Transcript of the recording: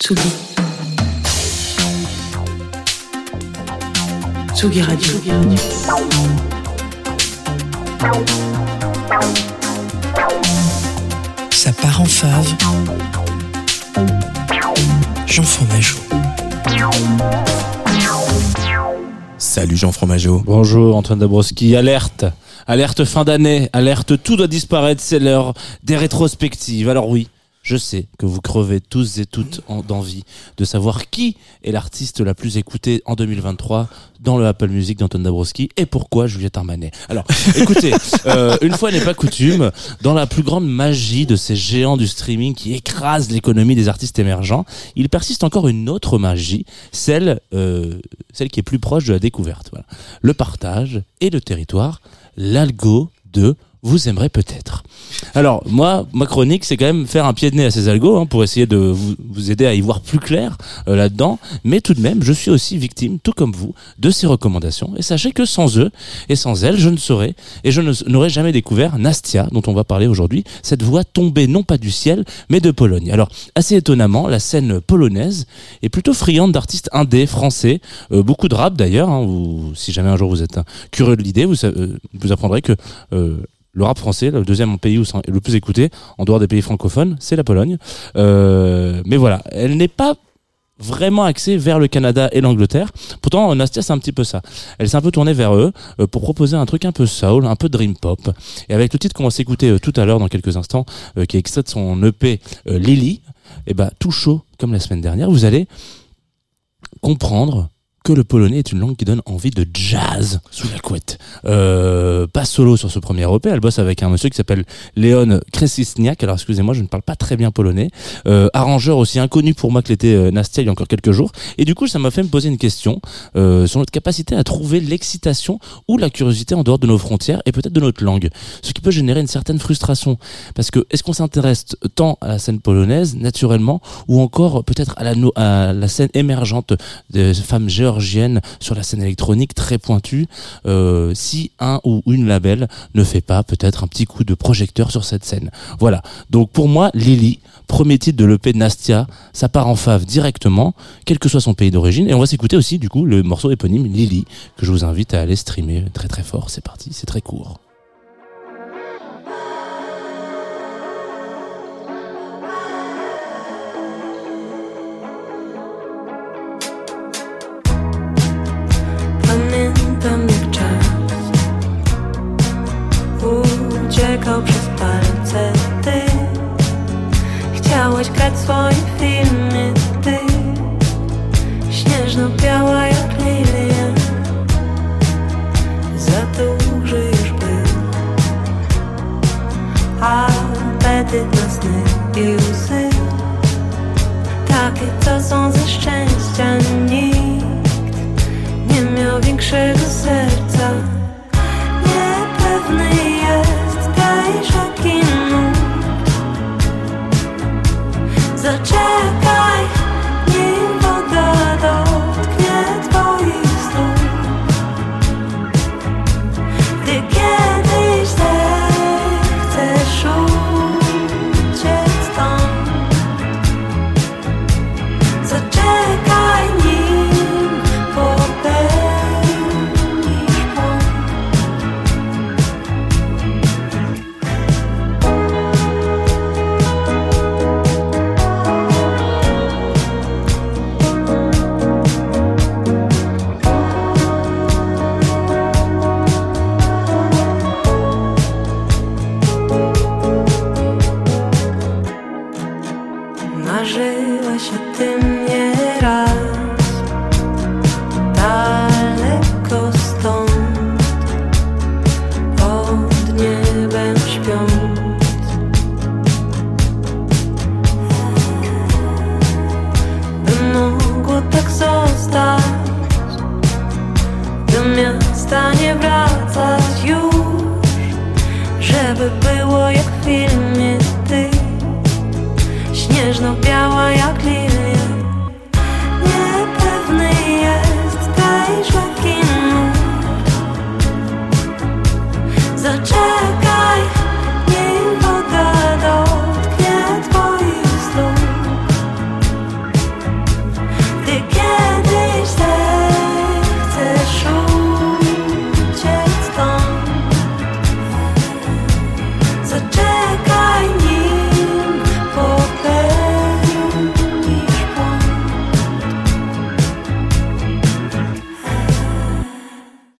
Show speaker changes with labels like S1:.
S1: Tsugi. Tsugi Radio.
S2: Ça part en fave. Jean Fromageau.
S3: Salut Jean Fromageau.
S4: Bonjour Antoine Dabrowski, alerte Alerte fin d'année, alerte tout doit disparaître, c'est l'heure des rétrospectives. Alors oui, je sais que vous crevez tous et toutes en- d'envie de savoir qui est l'artiste la plus écoutée en 2023 dans le Apple Music d'Antoine Dabrowski et pourquoi Juliette Armanet. Alors, écoutez, euh, une fois n'est pas coutume, dans la plus grande magie de ces géants du streaming qui écrasent l'économie des artistes émergents, il persiste encore une autre magie, celle, euh, celle qui est plus proche de la découverte. Voilà. Le partage et le territoire, l'algo de vous aimerez peut-être. Alors moi, ma chronique, c'est quand même faire un pied de nez à ces algos hein, pour essayer de vous, vous aider à y voir plus clair euh, là-dedans. Mais tout de même, je suis aussi victime, tout comme vous, de ces recommandations. Et sachez que sans eux et sans elles, je ne saurais et je n'aurais jamais découvert Nastia, dont on va parler aujourd'hui. Cette voix tombée non pas du ciel, mais de Pologne. Alors assez étonnamment, la scène polonaise est plutôt friande d'artistes indés français, euh, beaucoup de rap d'ailleurs. hein, si jamais un jour vous êtes hein, curieux de l'idée, vous, euh, vous apprendrez que euh, le rap français, le deuxième pays où c'est le plus écouté, en dehors des pays francophones, c'est la Pologne. Euh, mais voilà, elle n'est pas vraiment axée vers le Canada et l'Angleterre. Pourtant, Nastia, c'est un petit peu ça. Elle s'est un peu tournée vers eux euh, pour proposer un truc un peu soul, un peu dream pop. Et avec le titre qu'on va s'écouter euh, tout à l'heure, dans quelques instants, euh, qui est extrait de son EP Lily, et ben tout chaud comme la semaine dernière, vous allez comprendre que le polonais est une langue qui donne envie de jazz sous la couette. Euh, pas solo sur ce premier EP, elle bosse avec un monsieur qui s'appelle Leon Kresisniak. Alors excusez-moi, je ne parle pas très bien polonais. Euh, arrangeur aussi inconnu pour moi que l'était euh, Nastia il y a encore quelques jours. Et du coup, ça m'a fait me poser une question sur notre capacité à trouver l'excitation ou la curiosité en dehors de nos frontières et peut-être de notre langue. Ce qui peut générer une certaine frustration. Parce que est-ce qu'on s'intéresse tant à la scène polonaise naturellement ou encore peut-être à la, à la scène émergente de femmes géorgiennes sur la scène électronique très pointue euh, si un ou une label ne fait pas peut-être un petit coup de projecteur sur cette scène. Voilà. Donc pour moi, Lily, premier titre de l'EP de Nastia, ça part en fave directement, quel que soit son pays d'origine. Et on va s'écouter aussi du coup le morceau éponyme Lily, que je vous invite à aller streamer très très fort. C'est parti, c'est très court.
S5: Na sny i łzy Takie co są ze szczęścia nikt nie miał większego serca.